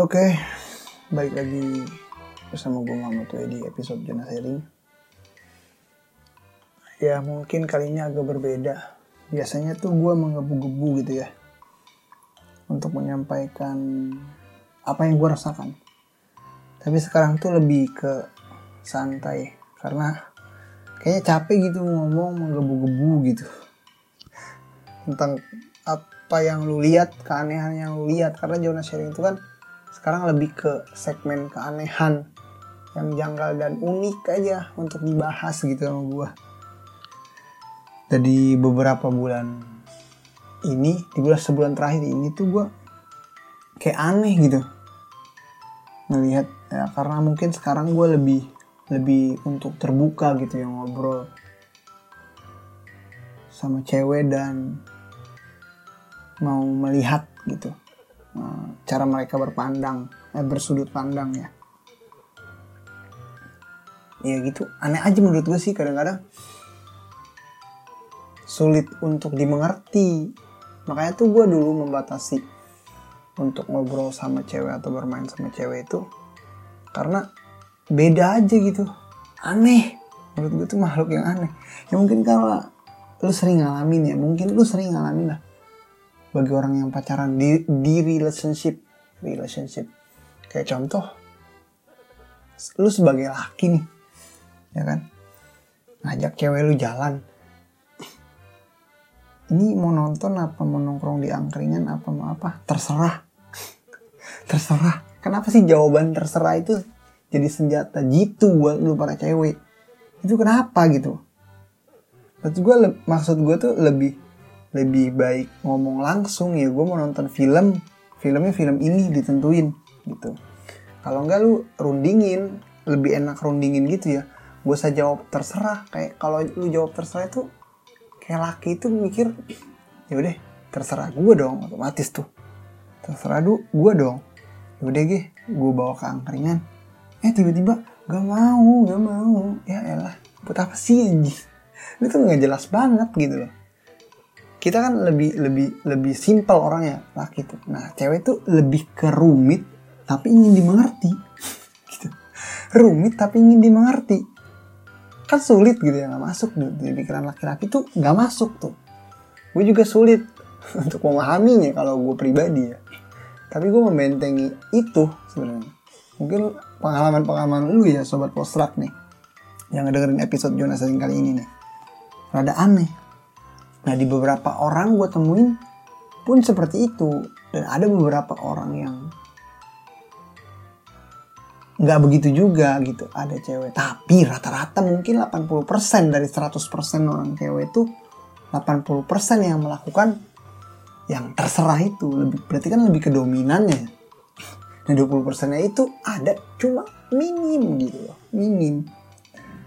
Oke, balik lagi bersama gue Muhammad Wei di episode Jana Sharing. Ya mungkin kali ini agak berbeda. Biasanya tuh gue menggebu-gebu gitu ya. Untuk menyampaikan apa yang gue rasakan. Tapi sekarang tuh lebih ke santai. Karena kayaknya capek gitu ngomong menggebu-gebu gitu. Tentang apa yang lu lihat, keanehan yang lu lihat. Karena Jonas Sharing itu kan sekarang lebih ke segmen keanehan yang janggal dan unik aja untuk dibahas gitu sama gue. Jadi beberapa bulan ini, di bulan sebulan terakhir ini tuh gue kayak aneh gitu ngelihat ya karena mungkin sekarang gue lebih lebih untuk terbuka gitu ya ngobrol sama cewek dan mau melihat gitu cara mereka berpandang eh, bersudut pandang ya. Ya gitu. Aneh aja menurut gue sih kadang-kadang. Sulit untuk dimengerti. Makanya tuh gue dulu membatasi untuk ngobrol sama cewek atau bermain sama cewek itu karena beda aja gitu. Aneh. Menurut gue tuh makhluk yang aneh. Ya mungkin kalau lu sering ngalamin ya. Mungkin lu sering ngalamin lah bagi orang yang pacaran di, di relationship. Relationship. Kayak contoh lu sebagai laki nih ya kan? Ngajak cewek lu jalan. Ini mau nonton apa mau nongkrong di angkringan apa mau apa? Terserah. Terserah. Kenapa sih jawaban terserah itu jadi senjata jitu buat lu para cewek? Itu kenapa gitu? Maksud gue maksud gue tuh lebih lebih baik ngomong langsung ya gue mau nonton film filmnya film ini ditentuin gitu. Kalau enggak lu rundingin lebih enak rundingin gitu ya. Gue usah jawab terserah kayak kalau lu jawab terserah itu kayak laki itu mikir ya udah terserah gue dong otomatis tuh. Terserah du gue dong. Ya udah gue bawa ke angkringan. Eh tiba-tiba gak mau gak mau. Ya elah buat apa sih anjing itu nggak jelas banget gitu loh kita kan lebih lebih lebih simpel orangnya. Laki tuh nah cewek tuh lebih ke rumit tapi ingin dimengerti. Gitu. Rumit tapi ingin dimengerti. Kan sulit gitu ya nggak masuk di, di pikiran laki-laki tuh nggak masuk tuh. Gue juga sulit untuk memahaminya kalau gue pribadi ya. Tapi gue membentengi itu sebenarnya. Mungkin pengalaman-pengalaman lu ya sobat postrak nih yang ngedengerin episode Jonas kali ini nih. Rada aneh nah di beberapa orang gue temuin pun seperti itu. Dan ada beberapa orang yang nggak begitu juga gitu. Ada cewek tapi rata-rata mungkin 80% dari 100% orang cewek itu 80% yang melakukan yang terserah itu. Lebih berarti kan lebih ke dominannya. Dan 20% nya itu ada cuma minim gitu loh. Minim.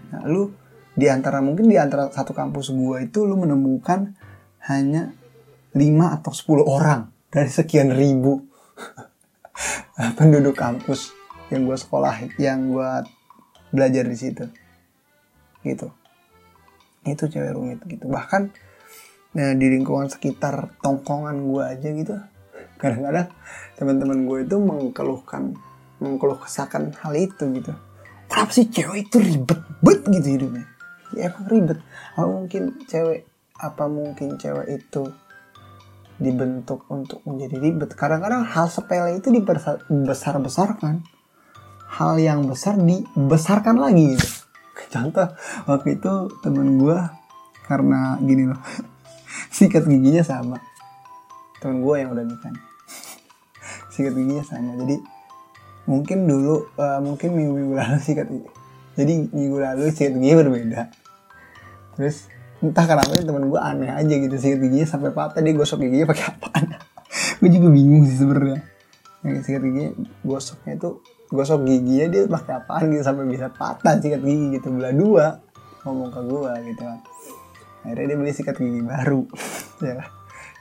Nah lu di antara mungkin di antara satu kampus gua itu lu menemukan hanya 5 atau 10 orang dari sekian ribu penduduk kampus yang gue sekolah yang gue belajar di situ. Gitu. Itu cewek rumit gitu. Bahkan nah, di lingkungan sekitar tongkongan gue aja gitu kadang-kadang teman-teman gue itu mengeluhkan mengeluh kesakan hal itu gitu. Kenapa sih cewek itu ribet bet gitu hidupnya ya emang ribet. Apa mungkin cewek apa mungkin cewek itu dibentuk untuk menjadi ribet? Kadang-kadang hal sepele itu dibesar-besarkan. Hal yang besar dibesarkan lagi gitu. Contoh waktu itu temen gue karena gini loh sikat giginya sama. Temen gue yang udah nikah sikat giginya sama. Jadi mungkin dulu uh, mungkin minggu minggu lalu sikat gigi. Jadi minggu lalu sikat gigi berbeda terus entah kenapa temen gue aneh aja gitu sikat giginya sampai patah dia gosok giginya pakai apaan? Gue juga bingung sih sebenarnya. Yang sikat gigi gosoknya itu gosok giginya dia pakai apaan gitu sampai bisa patah sikat gigi gitu belah dua ngomong ke gue gitu kan. Akhirnya dia beli sikat gigi baru. Ya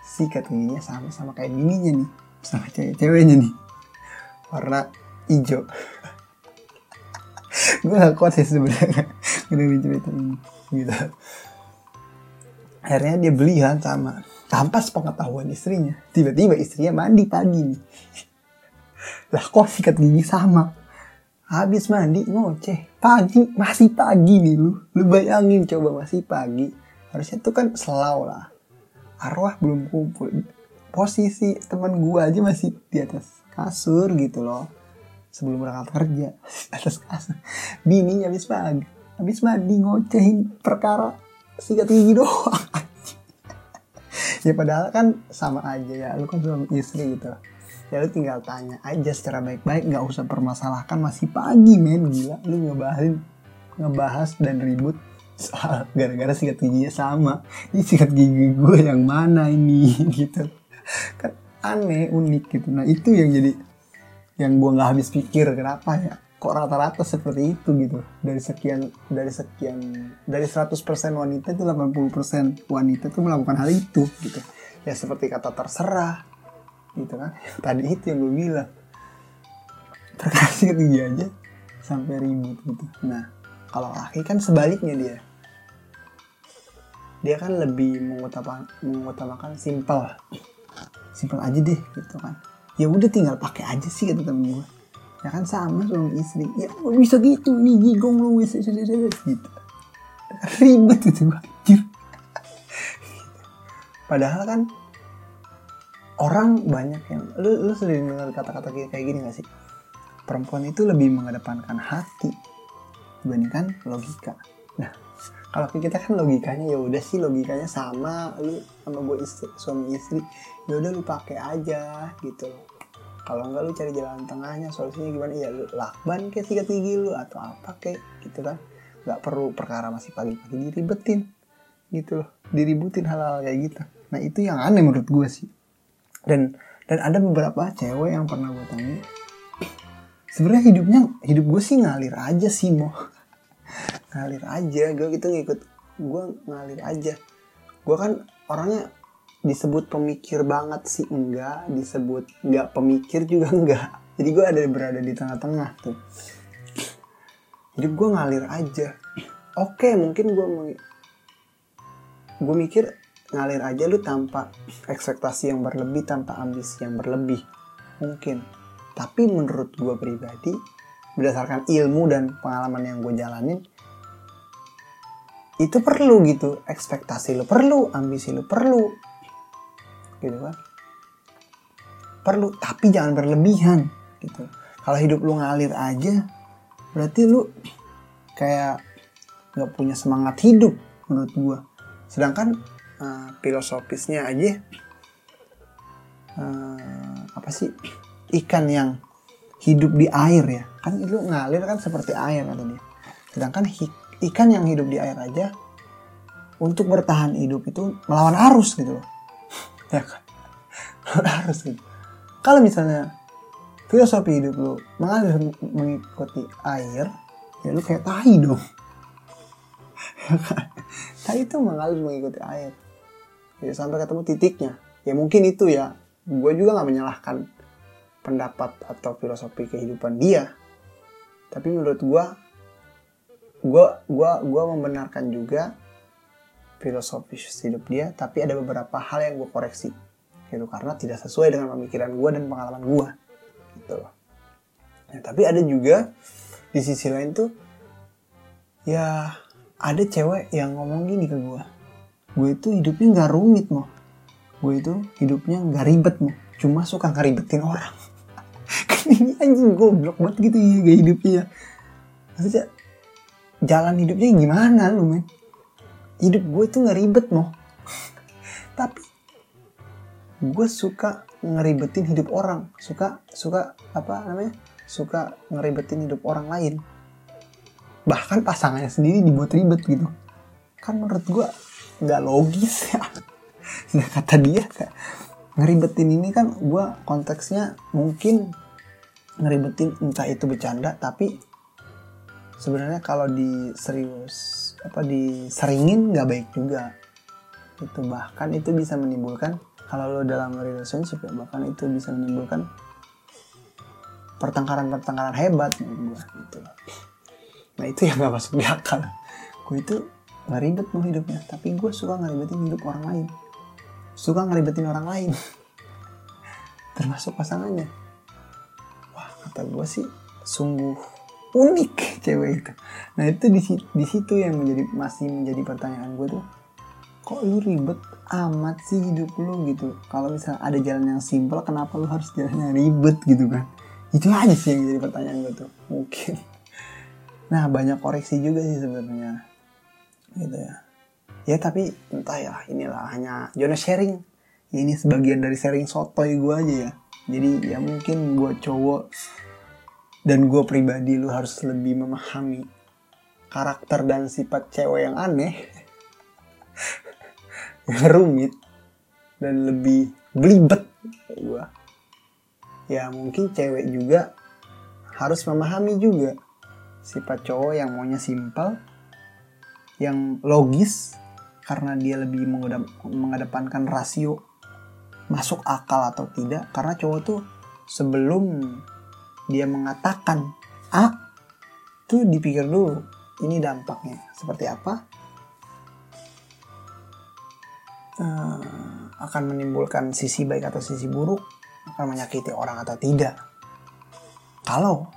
sikat giginya sama sama kayak bininya nih sama cewek ceweknya nih. Warna hijau. Gue gak kuat sih sebenarnya. Udah cerita ini gitu. Akhirnya dia beli kan sama tanpa sepengetahuan istrinya. Tiba-tiba istrinya mandi pagi nih. Lah kok sikat gigi sama? Habis mandi ngoceh. Pagi masih pagi nih lu. Lu bayangin coba masih pagi. Harusnya tuh kan selau lah. Arwah belum kumpul. Posisi teman gua aja masih di atas kasur gitu loh. Sebelum berangkat kerja atas kasur. Bininya habis pagi habis mandi ngocehin perkara sikat gigi doang ya padahal kan sama aja ya lu kan suami istri gitu. Ya lu tinggal tanya aja secara baik-baik nggak usah permasalahkan masih pagi men. Gila lu ngebahas ngebahas dan ribut soal gara-gara sikat giginya sama. Ini sikat gigi gue yang mana ini gitu. Kan aneh unik gitu. Nah itu yang jadi yang gue nggak habis pikir kenapa ya kok rata-rata seperti itu gitu. Dari sekian dari sekian dari 100% wanita itu 80% wanita itu melakukan hal itu gitu. Ya seperti kata terserah gitu kan. Tadi itu yang gue bilang. Sikat gigi aja sampai ribut gitu. Nah kalau laki kan sebaliknya dia. Dia kan lebih mengutamakan mengutamakan simple simple aja deh gitu kan. Ya udah tinggal pakai aja sih kata temen gue ya kan sama suami istri. Ya gak bisa gitu. Nih gigong lu bisa gitu. Ribet gitu anjir. Padahal kan orang banyak yang lu lu sering dengar kata-kata kayak gini gak sih? Perempuan itu lebih mengedepankan hati dibandingkan logika. Nah kalau kita kan logikanya ya udah sih logikanya sama. Lu sama gue istri suami istri ya udah lu pakai aja gitu loh kalau enggak lu cari jalan tengahnya solusinya gimana? Ya lu lakban kayak sikat gigi lu atau apa kayak gitu kan. Nggak perlu perkara masih pagi-pagi diribetin gitu loh. Diributin hal-hal kayak gitu. Nah itu yang aneh menurut gue sih. Dan dan ada beberapa cewek yang pernah gue tanya sebenarnya hidupnya hidup gue sih ngalir aja sih mau ngalir aja. Gue gitu ngikut gue ngalir aja. Gue kan orangnya disebut pemikir banget sih enggak. Disebut enggak pemikir juga enggak. Jadi gue ada berada di tengah-tengah tuh. Hidup gue ngalir aja. Oke mungkin gue gue mikir ngalir aja lu tanpa ekspektasi yang berlebih tanpa ambisi yang berlebih. Mungkin. Tapi menurut gue pribadi berdasarkan ilmu dan pengalaman yang gue jalanin itu perlu gitu. Ekspektasi lu perlu ambisi lu perlu gitu kan. Perlu tapi jangan berlebihan gitu. Kalau hidup lu ngalir aja berarti lu kayak nggak punya semangat hidup menurut gue sedangkan uh, filosofisnya aja uh, apa sih ikan yang hidup di air ya. Kan itu ngalir kan seperti air kata dia. Sedangkan ikan yang hidup di air aja untuk bertahan hidup itu melawan arus gitu loh ya kan? Melawan arus gitu kalau misalnya filosofi hidup lu mengalir mengikuti air ya lu kayak tahi dong. Ya kan? Tahi itu mengalir mengikuti air. Ya, sampai ketemu titiknya. Ya mungkin itu ya. Gue juga nggak menyalahkan pendapat atau filosofi kehidupan dia. Tapi menurut gue gue gua gua membenarkan juga filosofi hidup dia tapi ada beberapa hal yang gue koreksi. Gitu karena tidak sesuai dengan pemikiran gue dan pengalaman gue gitu loh. Nah, tapi ada juga di sisi lain tuh ya ada cewek yang ngomong gini ke gue gue itu hidupnya nggak rumit mau gue itu hidupnya nggak ribet mau cuma suka ngeribetin orang. Ini anjing goblok banget gitu ya gaya hidupnya. Maksudnya jalan hidupnya gimana lu men hidup gue tuh nggak ribet mau tapi gue suka ngeribetin hidup orang. Suka suka apa namanya? Suka ngeribetin hidup orang lain. Bahkan pasangannya sendiri dibuat ribet gitu. Kan menurut gue nggak logis ya. Nah kata dia kayak ngeribetin ini kan gue konteksnya mungkin ngeribetin entah itu bercanda tapi sebenarnya kalau di serius apa diseringin nggak baik juga. Itu bahkan itu bisa menimbulkan kalau lo dalam relationship ya bahkan itu bisa menimbulkan pertengkaran-pertengkaran hebat gue gitu. Nah itu yang gak masuk di akal. Gue itu gak ribet mau hidupnya tapi gue suka ngeribetin hidup orang lain. Suka ngeribetin orang lain. Termasuk pasangannya. Kata gue sih sungguh unik cewek itu. Nah itu di, si- di situ yang menjadi masih menjadi pertanyaan gue tuh kok lu ribet amat sih hidup lu gitu? Kalau misalnya ada jalan yang simpel kenapa lu harus jalan yang ribet gitu kan? Itu aja sih yang jadi pertanyaan gue tuh mungkin. Nah banyak koreksi juga sih sebenarnya gitu ya. Ya tapi entah ya inilah hanya Jonas sharing. Ini sebagian dari sharing sotoy gue aja ya. Jadi ya mungkin buat cowok dan gue pribadi lu harus lebih memahami karakter dan sifat cewek yang aneh rumit dan lebih belibet gue ya mungkin cewek juga harus memahami juga sifat cowok yang maunya simpel yang logis karena dia lebih mengedepankan rasio masuk akal atau tidak. Karena cowok tuh sebelum dia mengatakan A tuh dipikir dulu ini dampaknya seperti apa? Eh, akan menimbulkan sisi baik atau sisi buruk akan menyakiti orang atau tidak. Kalau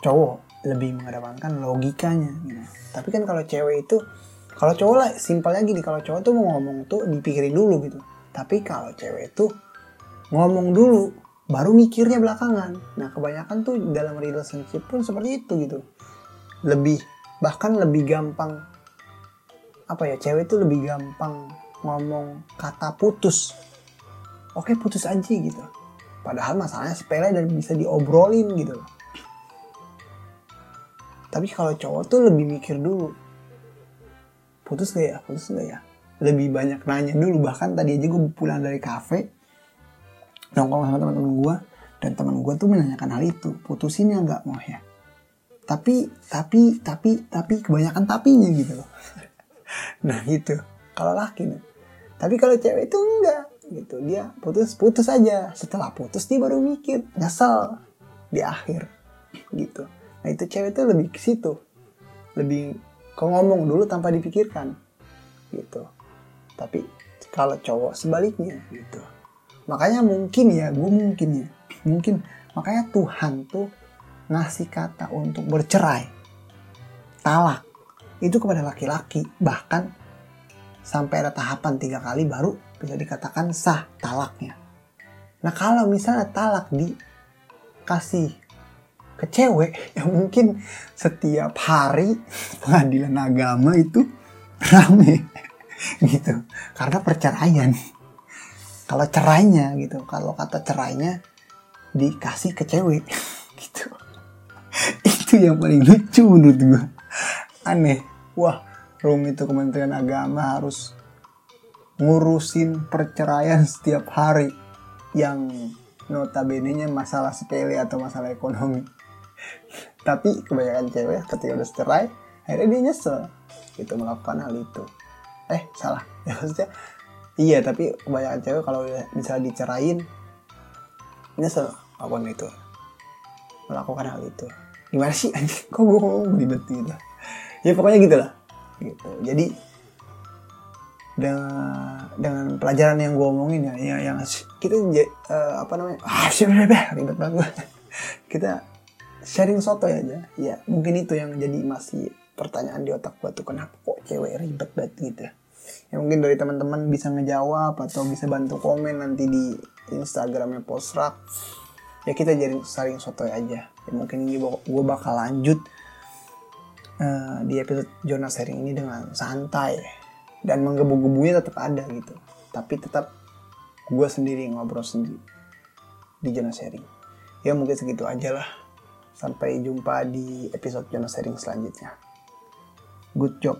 cowok lebih mengedepankan logikanya gitu. tapi kan kalau cewek itu kalau cowok lah simpelnya gini kalau cowok tuh mau ngomong tuh dipikirin dulu gitu. Tapi kalau cewek itu ngomong dulu baru mikirnya belakangan. Nah kebanyakan tuh dalam relationship pun seperti itu gitu. Lebih bahkan lebih gampang apa ya cewek itu lebih gampang ngomong kata putus. Oke putus aja gitu. Padahal masalahnya sepele dan bisa diobrolin gitu. Tapi kalau cowok tuh lebih mikir dulu putus gak ya? Putus gak ya? Lebih banyak nanya dulu. Bahkan tadi aja gue pulang dari kafe nongkrong sama teman-teman gue dan teman gue tuh menanyakan hal itu. Putusin ya nggak mau ya. Tapi tapi tapi tapi kebanyakan tapinya gitu. Loh nah gitu. Kalau laki nih. Tapi kalau cewek itu enggak gitu. Dia putus putus aja. Setelah putus dia baru mikir nyesel di akhir gitu. Nah itu cewek itu lebih ke situ. Lebih kau ngomong dulu tanpa dipikirkan gitu. Tapi kalau cowok sebaliknya gitu makanya mungkin ya gue mungkin ya mungkin. Makanya Tuhan tuh ngasih kata untuk bercerai talak. Itu kepada laki-laki bahkan sampai ada tahapan tiga kali baru bisa dikatakan sah talaknya. Nah kalau misalnya talak dikasih ke cewek ya mungkin setiap hari pengadilan agama itu rame gitu. Karena perceraian kalau cerainya gitu kalau kata cerainya dikasih ke cewek gitu. Itu yang paling lucu menurut gue aneh. Wah rumit itu Kementerian Agama harus ngurusin perceraian setiap hari yang notabene nya masalah sepele atau masalah ekonomi. Tapi kebanyakan cewek ketika udah cerai akhirnya dia nyesel. Gitu melakukan hal itu. Eh salah. Ya maksudnya iya tapi kebanyakan cewek kalau misalnya dicerain nyesel melakukan itu? Melakukan hal itu. Gimana sih? Kok gue ngomong ribet gitu? Ya pokoknya gitu lah gitu. Jadi dengan dengan pelajaran yang gue omongin ya, ya yang kita eh, apa namanya? Ah ribet? Banget kita sharing soto aja. Ya mungkin itu yang jadi masih pertanyaan di otak gue tuh kenapa kok cewek ribet banget gitu ya mungkin dari teman-teman bisa ngejawab atau bisa bantu komen nanti di Instagramnya Posrak ya kita jadi saling soto aja. Ya mungkin ini gue bakal lanjut eh, di episode Jonas sharing ini dengan santai dan menggebu-gebunya tetap ada gitu. Tapi tetap gue sendiri ngobrol sendiri di Jonas sharing. Ya mungkin segitu aja lah. Sampai jumpa di episode Jonas sharing selanjutnya. Good job